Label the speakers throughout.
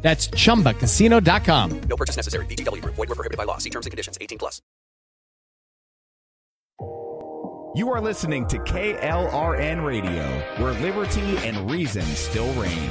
Speaker 1: That's chumbacasino.com.
Speaker 2: No purchase necessary. VGW Group. Void were prohibited by law. See terms and conditions. 18 plus.
Speaker 3: You are listening to KLRN Radio, where liberty and reason still reign.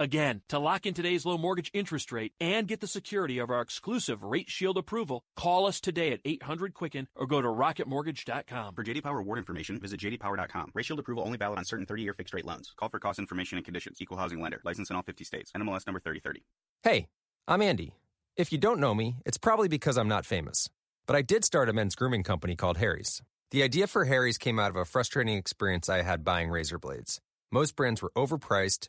Speaker 4: Again, to lock in today's low mortgage interest rate and get the security of our exclusive Rate Shield approval, call us today at 800 Quicken or go to rocketmortgage.com.
Speaker 5: For JD Power award information, visit jdpower.com. Rate Shield approval only valid on certain 30-year fixed-rate loans. Call for cost information and conditions. Equal housing lender. License in all 50 states. NMLS number 3030.
Speaker 6: Hey, I'm Andy. If you don't know me, it's probably because I'm not famous. But I did start a men's grooming company called Harry's. The idea for Harry's came out of a frustrating experience I had buying razor blades. Most brands were overpriced,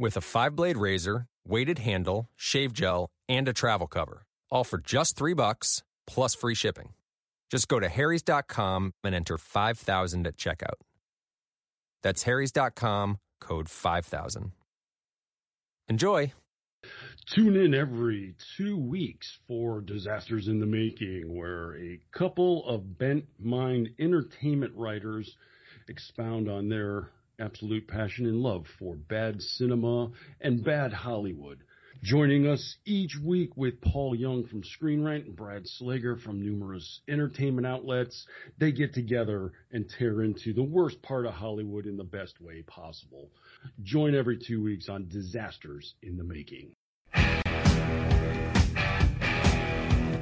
Speaker 6: with a five blade razor, weighted handle, shave gel, and a travel cover, all for just three bucks plus free shipping. Just go to harrys.com and enter 5000 at checkout. That's harrys.com, code 5000. Enjoy.
Speaker 7: Tune in every two weeks for Disasters in the Making, where a couple of bent mind entertainment writers expound on their absolute passion and love for bad cinema and bad Hollywood. Joining us each week with Paul Young from Screen Rant and Brad Slager from numerous entertainment outlets, they get together and tear into the worst part of Hollywood in the best way possible. Join every two weeks on Disasters in the Making.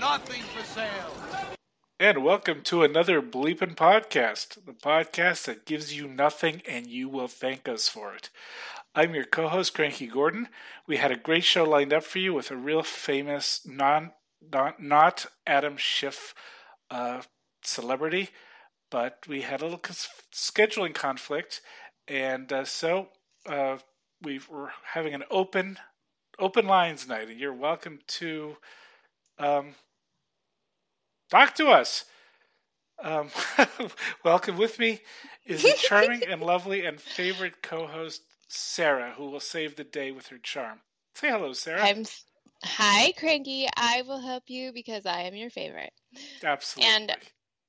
Speaker 8: nothing for sale.
Speaker 9: And welcome to another Bleepin' Podcast, the podcast that gives you nothing and you will thank us for it. I'm your co host, Cranky Gordon. We had a great show lined up for you with a real famous, non, not, not Adam Schiff uh, celebrity, but we had a little scheduling conflict, and uh, so uh, we were having an open open lines night, and you're welcome to um, talk to us. Um, welcome with me is the charming and lovely and favorite co-host Sarah, who will save the day with her charm. Say hello, Sarah.
Speaker 10: I'm hi, Cranky. I will help you because I am your favorite.
Speaker 9: Absolutely.
Speaker 10: And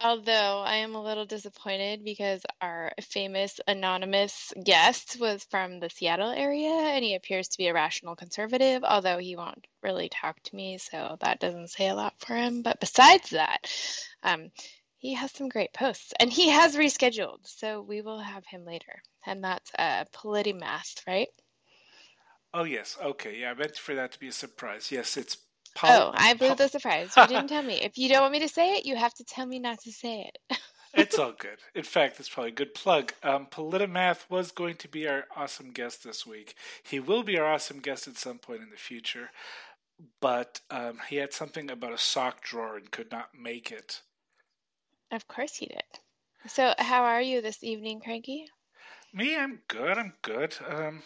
Speaker 10: Although I am a little disappointed because our famous anonymous guest was from the Seattle area and he appears to be a rational conservative, although he won't really talk to me, so that doesn't say a lot for him. But besides that, um, he has some great posts and he has rescheduled, so we will have him later. And that's uh, Politimath, right?
Speaker 9: Oh yes, okay, yeah. I meant for that to be a surprise. Yes, it's.
Speaker 10: Oh, I blew the surprise. You didn't tell me. If you don't want me to say it, you have to tell me not to say it.
Speaker 9: it's all good. In fact, it's probably a good plug. Um, Politimath was going to be our awesome guest this week. He will be our awesome guest at some point in the future, but um, he had something about a sock drawer and could not make it.
Speaker 10: Of course he did. So, how are you this evening, Cranky?
Speaker 9: Me, I'm good. I'm good. Um,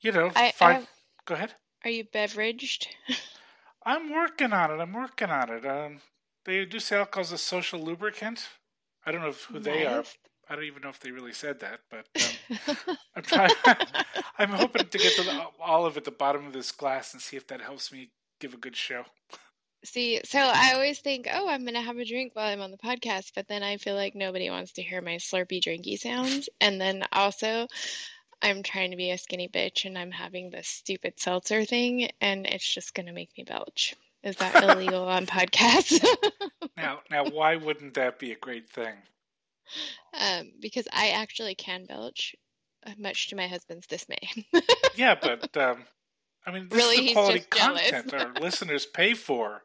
Speaker 9: you know,
Speaker 10: I- I have-
Speaker 9: Go ahead.
Speaker 10: Are you beveraged?
Speaker 9: I'm working on it. I'm working on it. Um, they do say alcohol's a social lubricant. I don't know if, who they are. I don't even know if they really said that, but um, I'm trying. I'm hoping to get to the, all of it at the bottom of this glass and see if that helps me give a good show.
Speaker 10: See, so I always think, oh, I'm going to have a drink while I'm on the podcast, but then I feel like nobody wants to hear my slurpy drinky sounds. And then also, I'm trying to be a skinny bitch and I'm having this stupid seltzer thing, and it's just going to make me belch. Is that illegal on podcasts?
Speaker 9: Now, now, why wouldn't that be a great thing?
Speaker 10: um, because I actually can belch, uh, much to my husband's dismay.
Speaker 9: Yeah, but um, I mean, this
Speaker 10: Really,
Speaker 9: is the quality content our listeners pay for.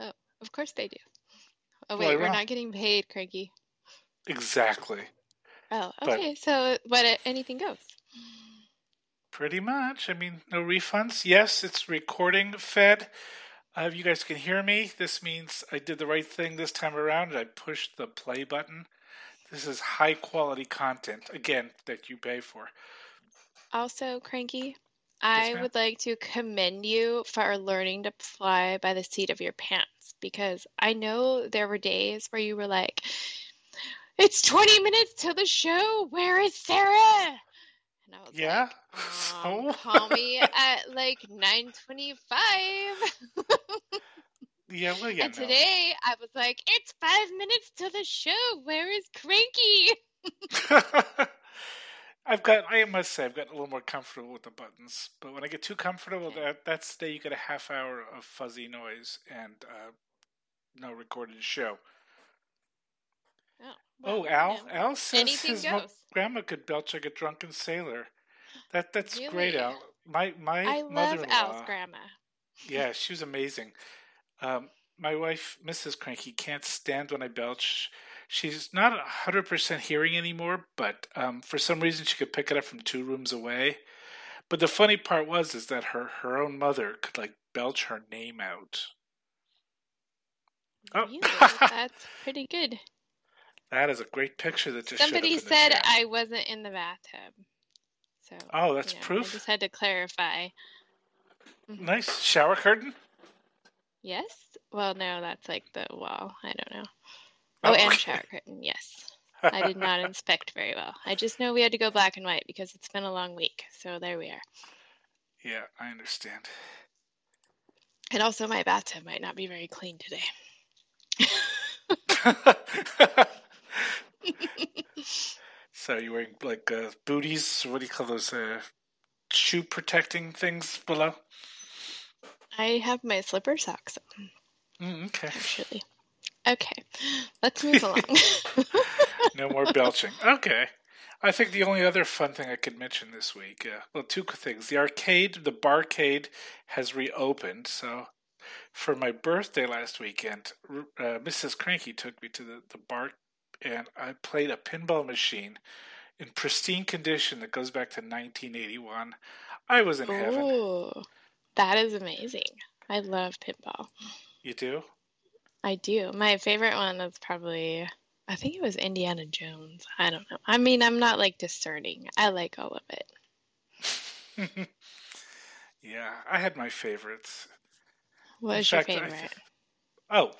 Speaker 10: oh, of course they do. Oh, wait, we're
Speaker 9: wrong.
Speaker 10: not getting paid, Cranky.
Speaker 9: Exactly.
Speaker 10: Oh,
Speaker 9: But-
Speaker 10: okay. So, what? Anything goes.
Speaker 9: Pretty much. I mean, no refunds. Yes, it's recording fed. Uh, you guys can hear me. This means I did the right thing this time around I pushed the play button. This is high quality content, again, that you pay for.
Speaker 10: Also, Cranky, I would like to commend you for learning to fly by the seat of your pants because I know there were days where you were like, It's 20 minutes till the show. Where is Sarah? And I was
Speaker 9: Yeah?
Speaker 10: like,
Speaker 9: So?
Speaker 10: um, call me at like 9:25.
Speaker 9: Yeah, well, yeah.
Speaker 10: and
Speaker 9: no.
Speaker 10: today I was like, It's five minutes till the show. Where is Cranky?
Speaker 9: I've got, I must say, I've gotten a little more comfortable with the buttons. But when I get too comfortable, that that's the day you get a half hour of fuzzy noise and uh, no recorded show.
Speaker 10: Oh,
Speaker 9: Oh, Al,
Speaker 10: know,
Speaker 9: Al says
Speaker 10: anything
Speaker 9: his mo- grandma could belch like a drunken sailor. That that's great, Al. My my
Speaker 10: I
Speaker 9: mother-in-law.
Speaker 10: Al's grandma.
Speaker 9: Yeah, she was amazing. Um, my wife, Mrs. Cranky, can't stand when I belch. She's not a hundred percent hearing anymore, but um, for some reason she could pick it up from two rooms away. But the funny part was is that her her own mother could like belch her name out. Oh.
Speaker 10: Really? That's pretty good.
Speaker 9: That is a great picture that just showed
Speaker 10: Somebody said. I wasn't in the bathtub. So
Speaker 9: Oh, that's
Speaker 10: know,
Speaker 9: proof?
Speaker 10: I just had to clarify. Mm-hmm.
Speaker 9: Nice shower curtain.
Speaker 10: Yes? Well, no, that's like the wall. I don't know.
Speaker 9: Oh,
Speaker 10: Oh, and
Speaker 9: okay.
Speaker 10: shower curtain. Yes. I did not inspect very well. I just know we had to go black and white because it's been a long week. So there we are.
Speaker 9: Yeah, I understand.
Speaker 10: And also, my bathtub might not be very clean today.
Speaker 9: so you're wearing like uh, booties? What do you call those? Uh, shoe protecting things below?
Speaker 10: I have my slipper socks on,
Speaker 9: Mm, okay.
Speaker 10: actually. Okay, let's move along.
Speaker 9: No more belching. Okay. I think the only other fun thing I could mention this week, uh, well, two things. The arcade, the barcade, has reopened. So, for my birthday last weekend, uh, Mrs. Cranky took me to the, the bar, and I played a pinball machine in pristine condition that goes back to 1981. I was in heaven.
Speaker 10: That is amazing. I love pinball.
Speaker 9: You do?
Speaker 10: I do. My favorite one is probably, I think it was Indiana Jones. I don't know. I mean, I'm not like discerning. I like all of it.
Speaker 9: yeah, I had my favorites.
Speaker 10: What was your
Speaker 9: I th-
Speaker 10: favorite?
Speaker 9: Oh,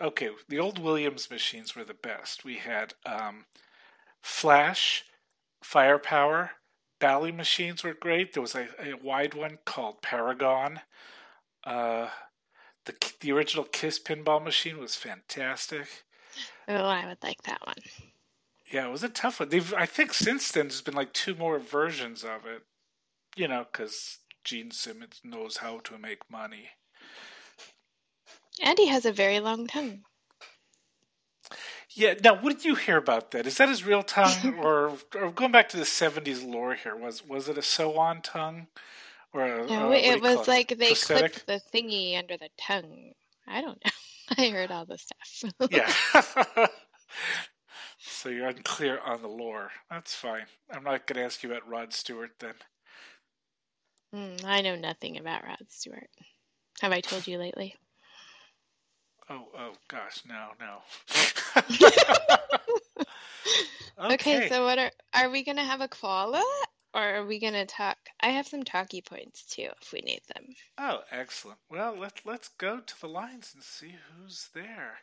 Speaker 9: okay. The old Williams machines were the best. We had um, Flash, Firepower, Bally machines were great. There was a, a wide one called Paragon. Uh, The the original Kiss pinball machine was fantastic.
Speaker 10: Oh, I would like that one.
Speaker 9: Yeah, it was a tough one. They've I think since then there's been like two more versions of it. You know, because Gene Simmons knows how to make money.
Speaker 10: And he has a very long tongue.
Speaker 9: Yeah. Now, what did you hear about that? Is that his real tongue, or, or going back to the '70s lore here? Was was it a sew-on tongue, or a,
Speaker 10: No,
Speaker 9: you
Speaker 10: it was like they
Speaker 9: prosthetic?
Speaker 10: clipped the thingy under the tongue. I don't know. I heard all the stuff.
Speaker 9: Yeah. so you're unclear on the lore. That's fine. I'm not going to ask you about Rod Stewart then.
Speaker 10: Hmm, I know nothing about Rod Stewart. Have I told you lately?
Speaker 9: Oh, oh gosh, no, no.
Speaker 10: Okay, so what are are we gonna have a koala or are we gonna talk? I have some talkie points too if we need them.
Speaker 9: Oh, excellent. Well, let's let's go to the lines and see who's there.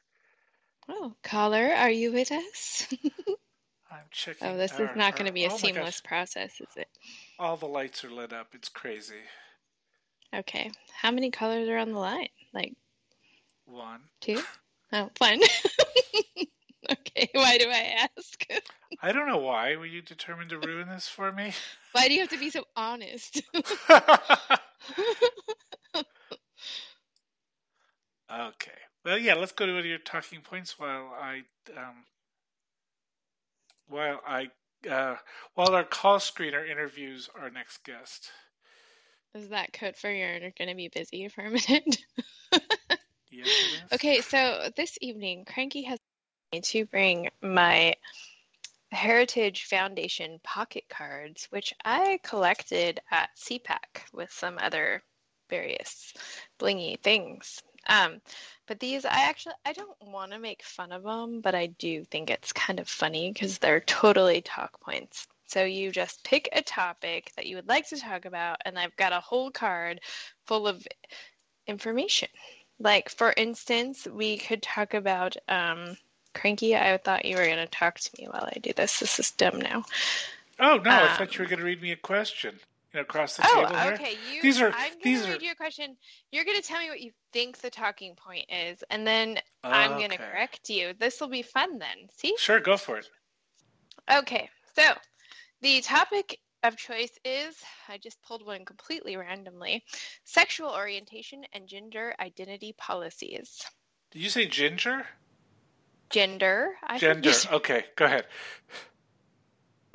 Speaker 10: Oh, caller, are you with us?
Speaker 9: I'm oh, checking.
Speaker 10: oh, this is not going to be a
Speaker 9: oh
Speaker 10: seamless process, is it?
Speaker 9: All the lights are lit up. It's crazy.
Speaker 10: Okay. How many callers are on the line? Like
Speaker 9: One.
Speaker 10: two? Oh, one. okay. Why do I ask?
Speaker 9: I don't know why. Were you determined to ruin this for me?
Speaker 10: Why do you have to be so honest?
Speaker 9: Okay. Well, yeah. Let's go to one of your talking points while I um, while I uh, while our call screener interviews our next guest.
Speaker 10: Is that code for you're going to be busy for a minute? Okay, so this evening, Cranky has to bring my Heritage Foundation pocket cards, which I collected at CPAC with some other various blingy things. Um, but these, I actually, I don't want to make fun of them, but I do think it's kind of funny because they're totally talk points. So you just pick a topic that you would like to talk about, and I've got a whole card full of information. Like, for instance, we could talk about um, Cranky. I thought you were going to talk to me while I do this. This is dumb now.
Speaker 9: Oh no! I
Speaker 10: Um,
Speaker 9: thought you were going to read me a question. You know, across the
Speaker 10: Oh,
Speaker 9: table here.
Speaker 10: okay. You,
Speaker 9: these are
Speaker 10: I'm going
Speaker 9: these
Speaker 10: to
Speaker 9: are.
Speaker 10: read your question. You're going to tell me what you think the talking point is, and then I'm going to
Speaker 9: Okay.
Speaker 10: correct you. This will be fun then. See?
Speaker 9: Sure, go for it.
Speaker 10: Okay, so the topic of choice is I just pulled one completely randomly sexual orientation and gender identity policies.
Speaker 9: Did you say ginger?
Speaker 10: Gender. I
Speaker 9: Gender.
Speaker 10: gender.
Speaker 9: Okay, go ahead.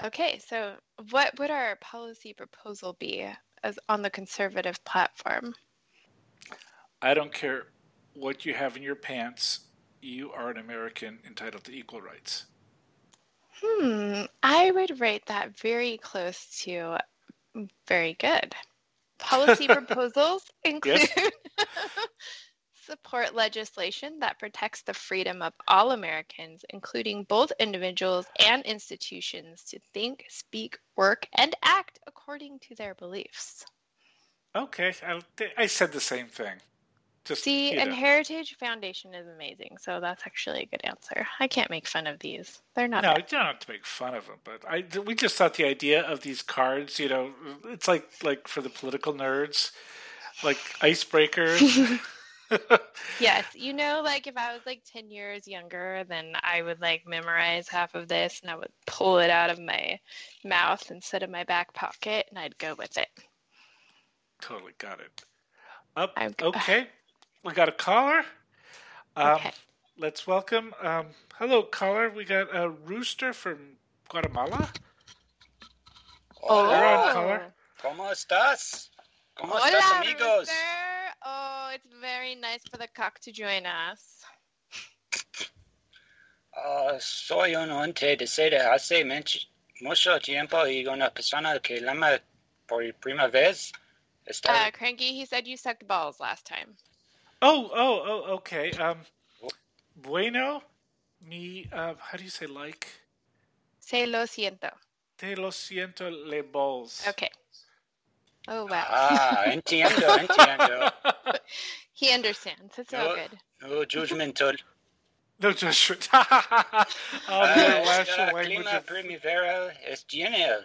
Speaker 10: Okay, so what would our policy proposal be as on the conservative platform?
Speaker 9: I don't care what you have in your pants. You are an American entitled to equal rights.
Speaker 10: Hmm, I would rate that very close to very good. Policy proposals include support legislation that protects the freedom of all Americans, including both individuals and institutions, to think, speak, work, and act according to their beliefs.
Speaker 9: Okay, I, I said the same thing. Just
Speaker 10: See,
Speaker 9: you
Speaker 10: and
Speaker 9: know.
Speaker 10: Heritage Foundation is amazing, so that's actually a good answer. I can't make fun of these. They're not
Speaker 9: No, you don't have to make fun of them, but I we just thought the idea of these cards, you know, it's like like for the political nerds, like icebreakers.
Speaker 10: Yes, you know, like if I was like 10 years younger, then I would like memorize half of this and I would pull it out of my mouth instead of my back pocket and I'd go with it.
Speaker 9: totally got it. Up. Okay, we got a caller. Um,
Speaker 10: Okay.
Speaker 9: Let's welcome. Um, hello, caller. We got a rooster from Guatemala.
Speaker 10: Oh,
Speaker 9: You're on, caller.
Speaker 11: ¿Cómo estás? ¿Cómo
Speaker 10: Hola,
Speaker 11: estás, amigos?
Speaker 10: Rooster. Oh, it's very nice for the cock to join us.
Speaker 11: Ah, soy un ente desde hace mench- mucho tiempo y una persona que llama por primera vez. Está
Speaker 10: Uh, Cranky, he said you sucked balls last time.
Speaker 9: Oh, oh, oh. Okay. Um, bueno, mi. Uh, how do you say like?
Speaker 10: Say lo siento.
Speaker 9: Te lo siento le balls.
Speaker 10: Okay. Oh, wow.
Speaker 11: Ah, entiendo, entiendo.
Speaker 10: he understands. It's all
Speaker 11: No,
Speaker 10: good.
Speaker 11: no judgmental.
Speaker 9: No judgment. oh,
Speaker 11: Ah,
Speaker 9: the
Speaker 11: este
Speaker 9: national language
Speaker 11: clima
Speaker 9: of
Speaker 11: primavera es genial,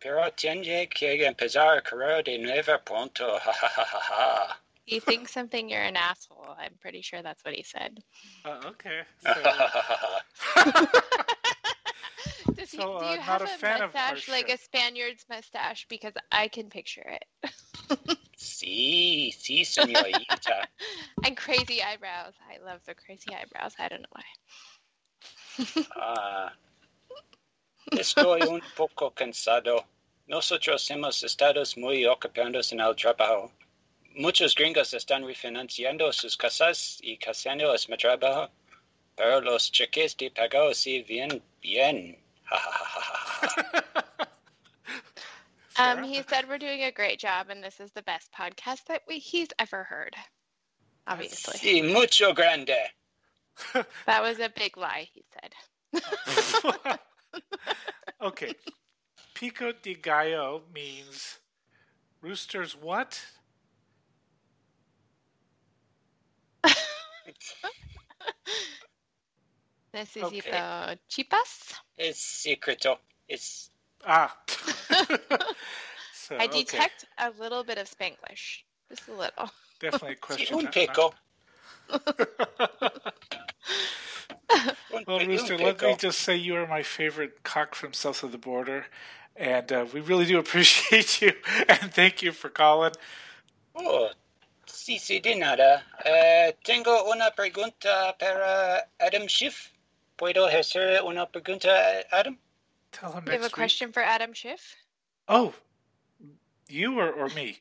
Speaker 11: pero tiene que empezar a correr de nuevo pronto. Ja, ja, ja, ja, ja.
Speaker 10: He thinks something you're an asshole. I'm pretty sure that's what he said.
Speaker 9: Uh, okay.
Speaker 10: Does he,
Speaker 9: So,
Speaker 10: do
Speaker 9: uh,
Speaker 10: you
Speaker 9: not
Speaker 10: have
Speaker 9: a
Speaker 10: a,
Speaker 9: fan of
Speaker 10: mustache like a Spaniard's mustache? Because I can picture it.
Speaker 11: Sí, sí, señorita.
Speaker 10: And crazy eyebrows. I love the crazy eyebrows. I don't know why.
Speaker 11: Ah, estoy un poco cansado. Nosotros hemos estado muy ocupados en el trabajo. Muchos gringos están refinanciando sus casas y casando es mi trabajo. Pero los cheques de pago sí bien, bien. Ja, ja, ja, ja, ja.
Speaker 10: Um, he said we're doing a great job, and this is the best podcast that we, he's ever heard. Obviously,
Speaker 11: Sí, mucho grande.
Speaker 10: that was a big lie. He said.
Speaker 9: okay. Pico de gallo means rooster's what?
Speaker 10: Necesito chipas.
Speaker 11: It's secreto. It's
Speaker 9: Ah. so,
Speaker 10: I
Speaker 9: okay.
Speaker 10: detect a little bit of Spanglish, just a little.
Speaker 9: Definitely a
Speaker 11: sí,
Speaker 9: question.
Speaker 11: un
Speaker 9: not-
Speaker 11: pico.
Speaker 9: Well, Rooster, let me just say you are my favorite cock from south of the border, and uh, we really do appreciate you, and thank you for calling.
Speaker 11: Oh, sí, sí, de nada. Eh, tengo una pregunta para Adam Schiff. ¿Puedo hacer una pregunta a Adam?
Speaker 9: Tell him
Speaker 10: You have a
Speaker 9: week.
Speaker 10: question for Adam Schiff?
Speaker 9: Oh, you or, or me?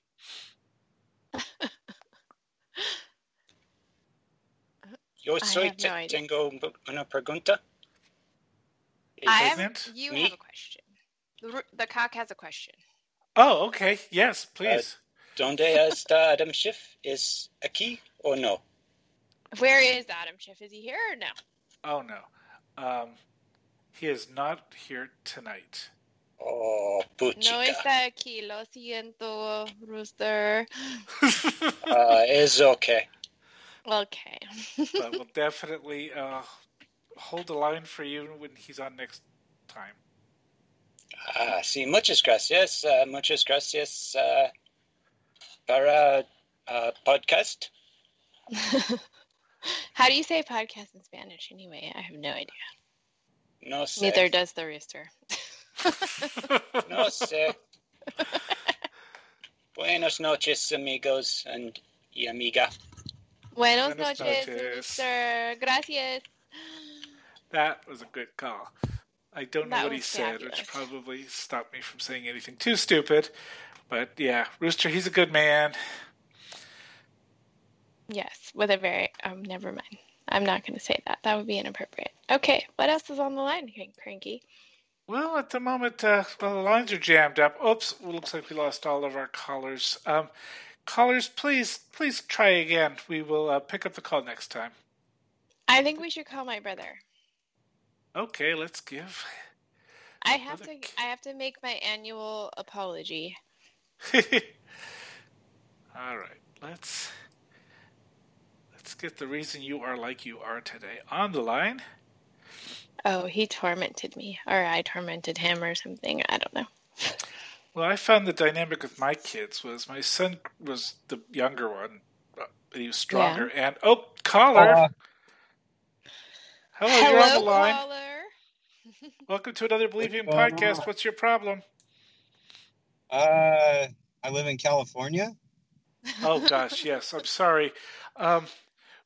Speaker 11: Yo
Speaker 10: I
Speaker 11: soy,
Speaker 10: have no
Speaker 11: te-
Speaker 10: idea.
Speaker 11: tengo una pregunta.
Speaker 10: I have. You
Speaker 11: Me?
Speaker 10: have a question. The, ru- the cock has a question.
Speaker 9: Oh, okay. Yes, please.
Speaker 11: ¿Dónde está Adam Schiff? ¿Es aquí or no?
Speaker 10: Where is Adam Schiff? Is he here or no?
Speaker 9: oh no, um, he is not here tonight.
Speaker 11: Oh,
Speaker 10: No
Speaker 11: puchica.
Speaker 10: está aquí. Lo siento, Rooster.
Speaker 11: Ah, es okay.
Speaker 10: Okay.
Speaker 9: but we'll definitely uh, hold the line for you when he's on next time.
Speaker 11: Ah, sí, muchas gracias. ah, muchas gracias ah, para ah, podcast.
Speaker 10: How do you say podcast in Spanish anyway? I have no idea.
Speaker 11: No sé.
Speaker 10: Neither does the rooster.
Speaker 11: No sé. Buenas noches, amigos and y amiga.
Speaker 10: Buenas,
Speaker 9: Buenas
Speaker 10: noches,
Speaker 9: noches.
Speaker 10: rooster. Gracias.
Speaker 9: That was a good call. I don't know
Speaker 10: That
Speaker 9: what he
Speaker 10: was
Speaker 9: said, which probably stopped me from saying anything too stupid. But yeah, Rooster, he's a good man.
Speaker 10: Yes, with a very um. Never mind. I'm not going to say that. That would be inappropriate. Okay, what else is on the line, Cranky?
Speaker 9: Well, at the moment, uh, well, the lines are jammed up. Oops, looks like we lost all of our callers. Um, callers, please, please try again. We will uh, pick up the call next time.
Speaker 10: I think we should call my brother.
Speaker 9: Okay, let's give.
Speaker 10: I have to. I have to make my annual apology.
Speaker 9: all right, let's let's get the reason you are like you are today on the line.
Speaker 10: Oh, he tormented me, or I tormented him, or something. I don't know.
Speaker 9: Well, I found the dynamic with my kids was my son was the younger one, but he was stronger. And oh, caller.
Speaker 12: Uh,
Speaker 9: Hello, you're on the line.
Speaker 10: caller.
Speaker 9: Welcome to another Believe You
Speaker 12: What's going
Speaker 9: podcast. What's your problem?
Speaker 12: Uh, I live in California.
Speaker 9: Oh gosh, yes. I'm sorry. Um,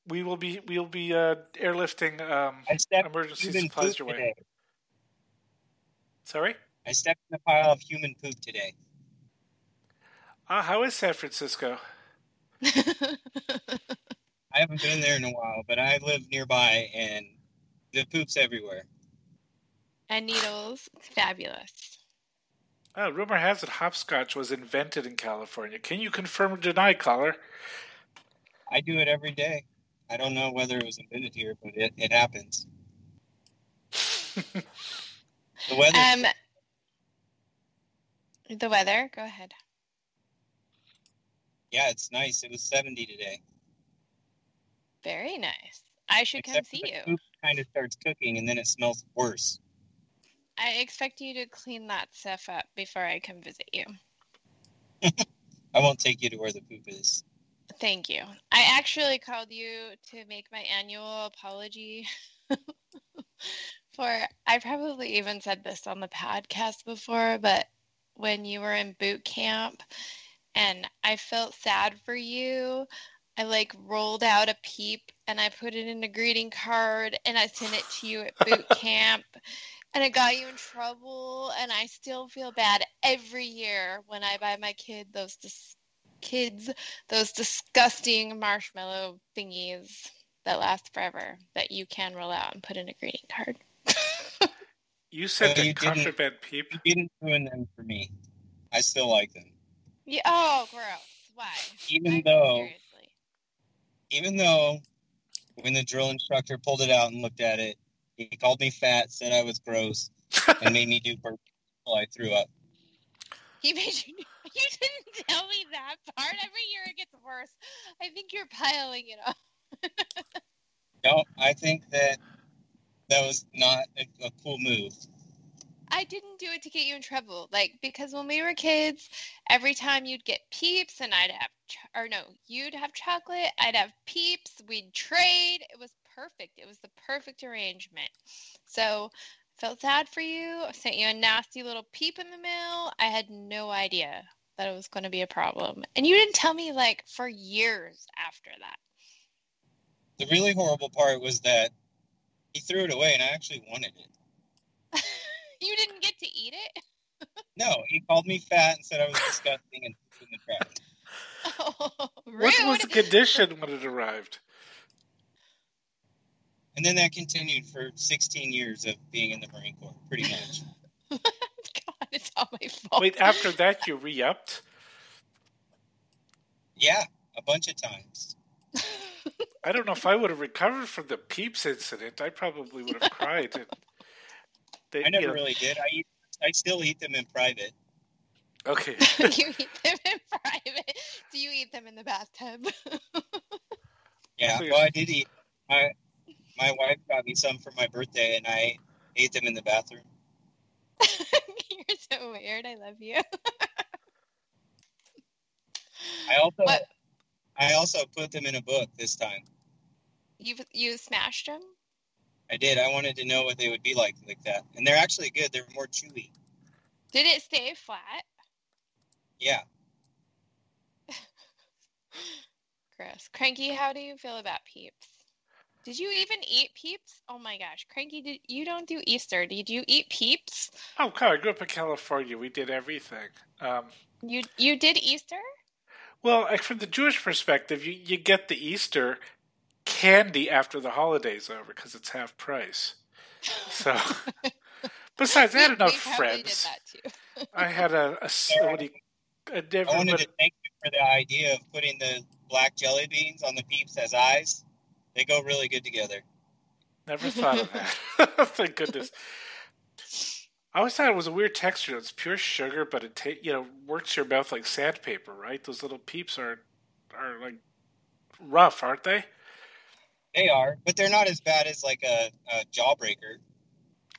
Speaker 9: we will be we'll be uh, airlifting um, emergency
Speaker 12: human
Speaker 9: supplies
Speaker 12: poop
Speaker 9: your way.
Speaker 12: today.
Speaker 9: Sorry.
Speaker 12: I stepped in a pile of human poop today.
Speaker 9: Ah, how is San Francisco?
Speaker 12: I haven't been there in a while, but I live nearby, and the poop's everywhere.
Speaker 10: and needles. Fabulous.
Speaker 9: Oh, rumor has it hopscotch was invented in California. Can you confirm or deny, caller?
Speaker 12: I do it every day. I don't know whether it was invented here, but it, it happens. The weather.
Speaker 10: Um, the weather. Go ahead.
Speaker 12: yeah, it's nice. It was 70 today.
Speaker 10: Very nice. I should come see you.
Speaker 12: poop kind of starts cooking, and then it smells worse.
Speaker 10: I expect you to clean that stuff up before I come visit you.
Speaker 12: I won't take you to where the poop is.
Speaker 10: Thank you. I actually called you to make my annual apology for, I probably even said this on the podcast before, but when you were in boot camp and I felt sad for you, I like rolled out a peep and I put it in a greeting card and I sent it to you at boot camp and it got you in trouble and I still feel bad every year when I buy my kid those dis- kids those disgusting marshmallow thingies that last forever that you can roll out and put in a greeting card.
Speaker 9: You said
Speaker 12: No,
Speaker 9: the
Speaker 12: you didn't.
Speaker 9: contraband peep.
Speaker 12: You didn't ruin them for me. I still like them.
Speaker 10: Yeah, oh, gross. Why?
Speaker 12: Even though, even though, when the drill instructor pulled it out and looked at it, he called me fat, said I was gross, and made me do burpees until I threw up.
Speaker 10: He made you. You didn't tell me that part. Every year it gets worse. I think you're piling it up.
Speaker 12: No, I think that that was not a, a cool move.
Speaker 10: I didn't do it to get you in trouble. Like because when we were kids, every time you'd get peeps and I'd have ch- or no, you'd have chocolate, I'd have peeps, we'd trade. It was perfect. It was the perfect arrangement. So, felt sad for you. I sent you a nasty little peep in the mail. I had no idea that it was going to be a problem. And you didn't tell me like for years after that.
Speaker 12: The really horrible part was that he threw it away, and I actually wanted it.
Speaker 10: You didn't get to eat it?
Speaker 12: No, he called me fat and said I was disgusting and threw it in the trash.
Speaker 9: Oh, What was the condition when it arrived?
Speaker 12: And then that continued for 16 years of being in the Marine Corps, pretty much.
Speaker 10: God, it's all my fault.
Speaker 9: Wait, after that you re-upped?
Speaker 12: Yeah, a bunch of times.
Speaker 9: I don't know if I would have recovered from the peeps incident. I probably would have cried. And they,
Speaker 12: I never
Speaker 9: you know-
Speaker 12: really did. I eat, I still eat them in private.
Speaker 9: Okay.
Speaker 10: you eat them in private. Do you eat them in the bathtub?
Speaker 12: Yeah, well, I did eat. My my wife got me some for my birthday, and I ate them in the bathroom.
Speaker 10: You're so weird. I love you.
Speaker 12: I also I also put them in a book this time.
Speaker 10: You you smashed them?
Speaker 12: I did. I wanted to know what they would be like like that, and they're actually good. They're more chewy.
Speaker 10: Did it stay flat?
Speaker 12: Yeah.
Speaker 10: Gross. Cranky, how do you feel about peeps? Did you even eat peeps? Oh my gosh, Cranky, did you don't do Easter? Did you eat peeps?
Speaker 9: Oh, God, I grew up in California. We did everything. Um,
Speaker 10: You you did Easter?
Speaker 9: well, from the Jewish perspective, you, you get the Easter candy after the holiday's over because it's half price. So, besides, I had enough
Speaker 10: we probably did
Speaker 9: friends.
Speaker 10: that too.
Speaker 9: I had a, a, s- what do you- a
Speaker 12: I
Speaker 9: different,
Speaker 12: wanted to thank you for the idea of putting the black jelly beans on the peeps as eyes. They go really good together.
Speaker 9: Never thought of that. Thank goodness. I always thought it was a weird texture. It's pure sugar, but it ta- you know works your mouth like sandpaper, right? Those little peeps are are like rough, aren't they?
Speaker 12: They are, but they're not as bad as like a, a jawbreaker.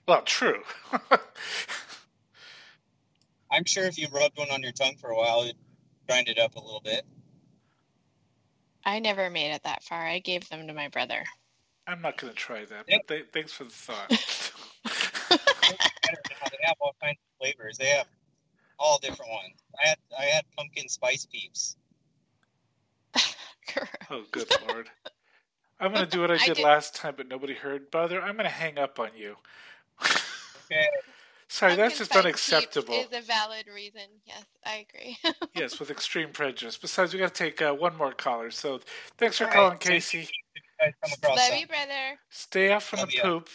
Speaker 9: Well, true.
Speaker 12: I'm sure if you rubbed one on your tongue for a while, it'd grind it up a little bit.
Speaker 10: I never made it that far. I gave them to my brother.
Speaker 9: I'm not going to try that, but th- thanks for the thought.
Speaker 12: They have all kinds of flavors. They have all different ones. I had I had pumpkin spice peeps.
Speaker 9: oh, good lord! I'm going to do what I
Speaker 10: I
Speaker 9: did
Speaker 10: did-
Speaker 9: last time, but nobody heard. Brother, I'm going to hang up on you.
Speaker 12: Okay.
Speaker 9: Sorry, that's just unacceptable.
Speaker 10: Is a valid reason. Yes, I agree.
Speaker 9: yes, with extreme prejudice. Besides, we got to take uh, one more caller. So, thanks for
Speaker 10: All
Speaker 9: calling,
Speaker 10: right.
Speaker 9: Casey.
Speaker 10: Love you, brother.
Speaker 9: Stay off from the poop.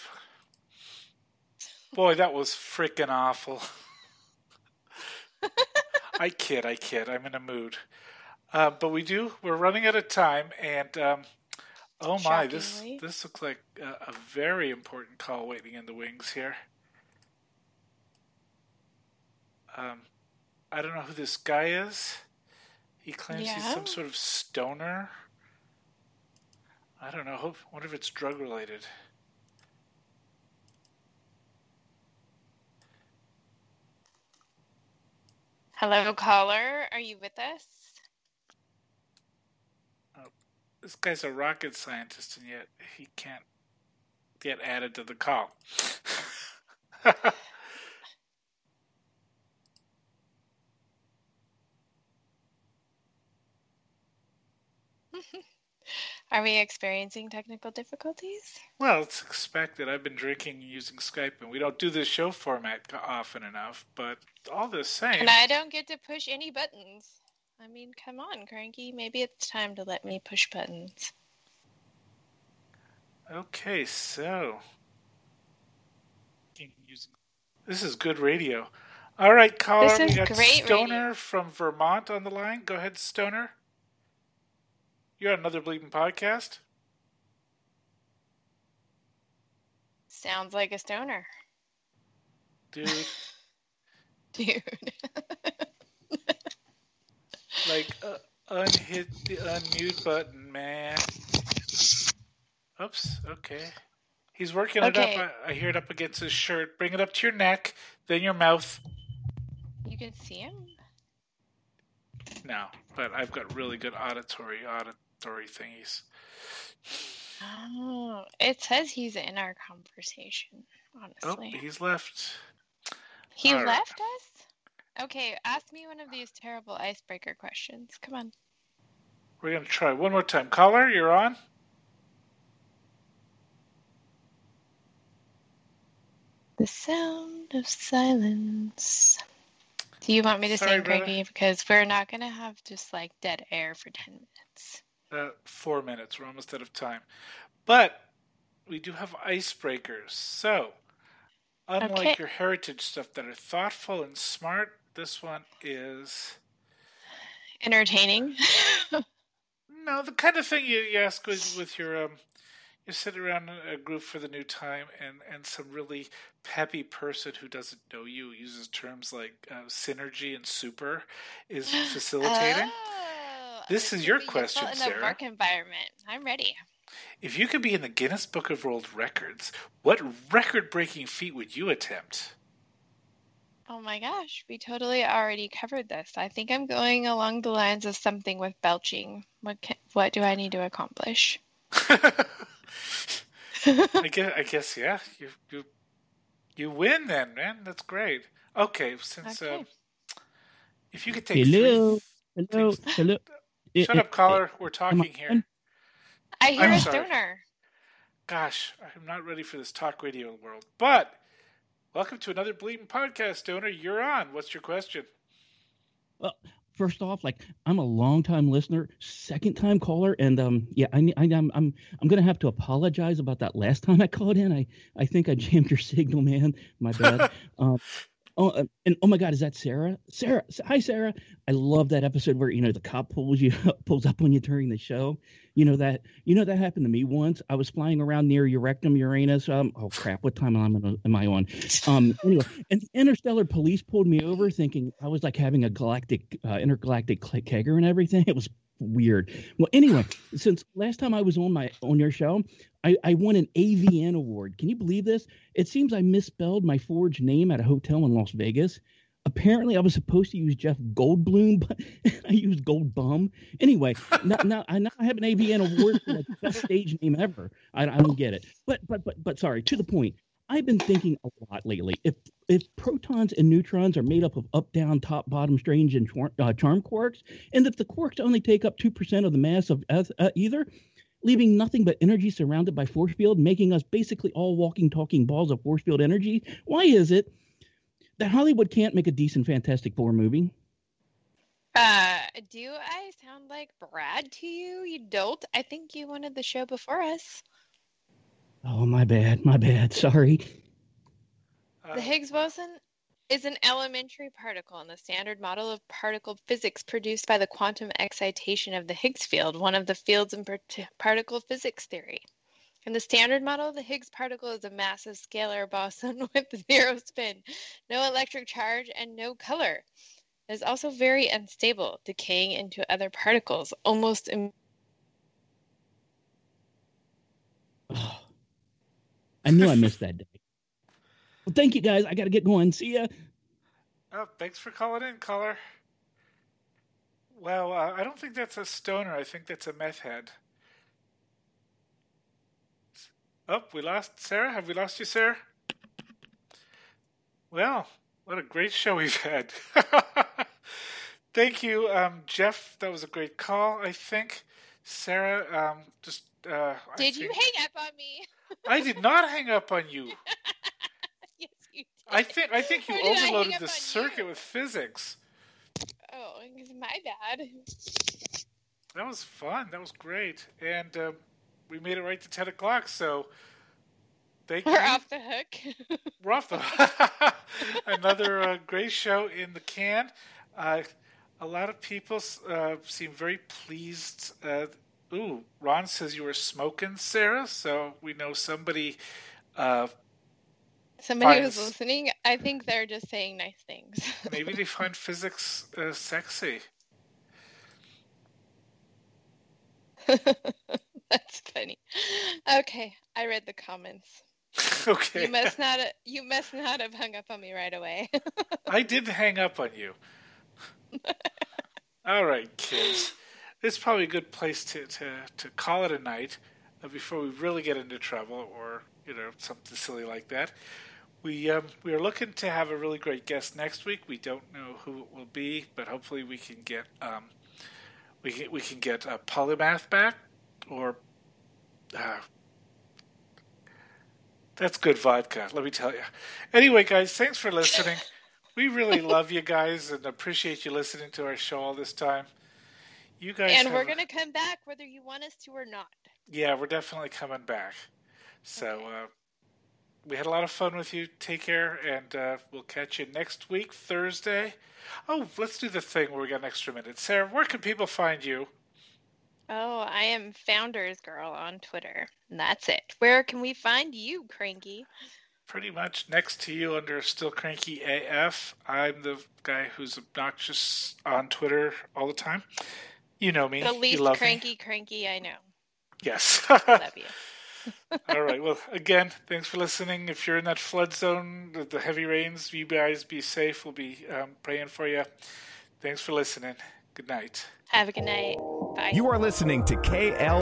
Speaker 9: Boy, that was freaking awful. I kid, I kid. I'm in a mood. Uh, but we do. We're running out of time, and um, oh my, this this looks like a, a very important call waiting in the wings here. Um, I don't know who this guy is. He claims he's some sort of stoner. I don't know. Hope, wonder if it's drug related.
Speaker 10: Hello, caller. Are you with us?
Speaker 9: this guy's a rocket scientist, and yet he can't get added to the call.
Speaker 10: Are we experiencing technical difficulties?
Speaker 9: well, it's expected. I've been drinking using Skype, and we don't do this show format often enough. But all the same,
Speaker 10: And I don't get to push any buttons. I mean, come on, Cranky. Maybe it's time to let me push buttons.
Speaker 9: Okay, so this is good radio. All right, caller,
Speaker 10: This
Speaker 9: we got
Speaker 10: great
Speaker 9: Stoner from Vermont on the line. Go ahead, Stoner. You're on another bleeping podcast.
Speaker 10: Sounds like a stoner.
Speaker 9: Dude,
Speaker 10: Dude.
Speaker 9: like uh, unhit the unmute button, man. Oops. Okay. He's working it up. I, I hear it up against his shirt. Bring it up to your neck, then your mouth.
Speaker 10: You can see him?
Speaker 9: No, but I've got really good auditory auditory thingies.
Speaker 10: Oh, it says he's in our conversation,
Speaker 9: Oh,
Speaker 10: honestly.
Speaker 9: he's left.
Speaker 10: he
Speaker 9: all right.
Speaker 10: left us? Okay, ask me one of these terrible icebreaker questions. Come on.
Speaker 9: We're gonna try one more time. Caller, you're on.
Speaker 10: The sound of silence. Do you want me to
Speaker 9: Sorry,
Speaker 10: sing,
Speaker 9: brother.
Speaker 10: Because we're not going to have just like dead air for 10 minutes.
Speaker 9: Uh, four minutes. We're almost out of time, but we do have icebreakers. So, unlike
Speaker 10: Okay.
Speaker 9: your heritage stuff that are thoughtful and smart, this one is
Speaker 10: Entertaining.
Speaker 9: no the kind of thing you, you ask with with your um. You sit around a group for the new time, and, and some really peppy person who doesn't know you uses terms like uh, synergy and super is facilitating.
Speaker 10: Oh,
Speaker 9: This is your question,
Speaker 10: in a
Speaker 9: Sarah.
Speaker 10: work environment. I'm ready.
Speaker 9: If you could be in the Guinness Book of World Records, what record breaking feat would you attempt?
Speaker 10: Oh my gosh, we totally already covered this. I think I'm going along the lines of something with belching. What can, what do I need to accomplish?
Speaker 9: I guess, I guess, yeah. You, you, you win then, man. That's great. Okay, since
Speaker 10: Okay.
Speaker 9: um, if you could take
Speaker 13: Hello,
Speaker 9: three.
Speaker 13: hello, hello.
Speaker 9: Shut up, caller. We're talking here.
Speaker 10: I hear
Speaker 9: I'm
Speaker 10: a
Speaker 9: sorry.
Speaker 10: stoner.
Speaker 9: Gosh, I'm not ready for this talk radio world. But welcome to another Bleeping Podcast, Stoner. You're on. What's your question?
Speaker 13: Well, first off, like I'm a long time listener, second time caller, and um, yeah, I, ne- I I'm I'm I'm gonna have to apologize about that last time I called in. I I think I jammed your signal, man. My bad. um, oh, uh, and oh my God, is that Sarah? Sarah, hi Sarah. I love that episode where you know the cop pulls you pulls up on you during the show. You know that you know that happened to me once. I was flying around near your rectum, Uranus. Um, oh crap, what time am I, am I on? Um, anyway, and the interstellar police pulled me over, thinking I was like having a galactic, uh, intergalactic kegger and everything. It was weird. Well, anyway, since last time I was on my on your show, I, I won an AVN award. Can you believe this? It seems I misspelled my forged name at a hotel in Las Vegas. Apparently, I was supposed to use Jeff Goldblum, but I used Goldbum. Anyway, now, now I now I have an AVN award for like the best stage name ever. I, I don't get it. But but but but sorry. To the point. I've been thinking a lot lately. If if protons and neutrons are made up of up, down, top, bottom, strange, and char- uh, charm quarks, and if the quarks only take up two percent of the mass of uh, either, leaving nothing but energy surrounded by force field, making us basically all walking, talking balls of force field energy, why is it that Hollywood can't make a decent Fantastic Four movie?
Speaker 10: Uh, do I sound like Brad to you? You don't? I think you wanted the show before us.
Speaker 13: Oh, my bad, my bad. Sorry.
Speaker 9: Uh,
Speaker 10: The Higgs boson is an elementary particle in the standard model of particle physics produced by the quantum excitation of the Higgs field, one of the fields in part- particle physics theory. In the standard model, the Higgs particle is a massive scalar boson with zero spin, no electric charge, and no color. It is also very unstable, decaying into other particles almost im-
Speaker 13: I knew I missed that. Well, thank you guys. I got to get going. See ya.
Speaker 9: Oh, thanks for calling in, caller. Well, uh, I don't think that's a stoner. I think that's a meth head. Oh, we lost Sarah. Have we lost you, Sarah? Well, what a great show we've had. Thank you, um, Jeff. That was a great call. I think Sarah. Um, just uh, I
Speaker 10: Did you hang up on me?
Speaker 9: I did not hang up on you.
Speaker 10: you.
Speaker 9: I think I think you
Speaker 10: Or did I hang
Speaker 9: overloaded the circuit with physics.
Speaker 10: Oh, it's my bad.
Speaker 9: That was fun. That was great, and uh, we made it right to ten o'clock. So thank
Speaker 10: We're
Speaker 9: you.
Speaker 10: off the hook.
Speaker 9: We're off the hook. another uh, great show in the can. Uh, a lot of people uh, seem very pleased. Uh, ooh, Ron says you were smoking, Sarah. So we know somebody.
Speaker 10: Somebody who's listening, I think they're just saying nice things.
Speaker 9: maybe they find physics uh, sexy.
Speaker 10: That's funny. Okay, I read the comments.
Speaker 9: okay,
Speaker 10: You must not. You must not have hung up on me right away.
Speaker 9: I didn't hang up on you. All right, kids. It's probably a good place to, to, to call it a night uh, before we really get into trouble or you know something silly like that. We um, we are looking to have a really great guest next week. We don't know who it will be, but hopefully we can get um, we can we can get a polymath back or uh, that's good vodka. Let me tell you. Anyway, guys, thanks for listening. We really love you guys and appreciate you listening to our show all this time. You guys
Speaker 10: and we're
Speaker 9: a-
Speaker 10: gonna come back whether you want us to or not.
Speaker 9: yeah, we're definitely coming back. So uh, we had a lot of fun with you. Take care, and uh, we'll catch you next week, Thursday. Oh, let's do the thing where we got an extra minute. Sarah, where can people find you?
Speaker 10: Oh, I am Founders Girl on Twitter. And that's it. Where can we find you, Cranky?
Speaker 9: Pretty much next to you under Still Cranky AF. I'm the guy who's obnoxious on Twitter all the time. You know me.
Speaker 10: The least
Speaker 9: love me.
Speaker 10: cranky, cranky I know.
Speaker 9: Yes.
Speaker 10: I love you.
Speaker 9: All right. Well, again, thanks for listening. If you're in that flood zone, the- the heavy rains, you guys be safe. We'll be um, praying for you. Thanks for listening. Good night.
Speaker 10: Have a good night. Bye.
Speaker 3: You are listening to KL.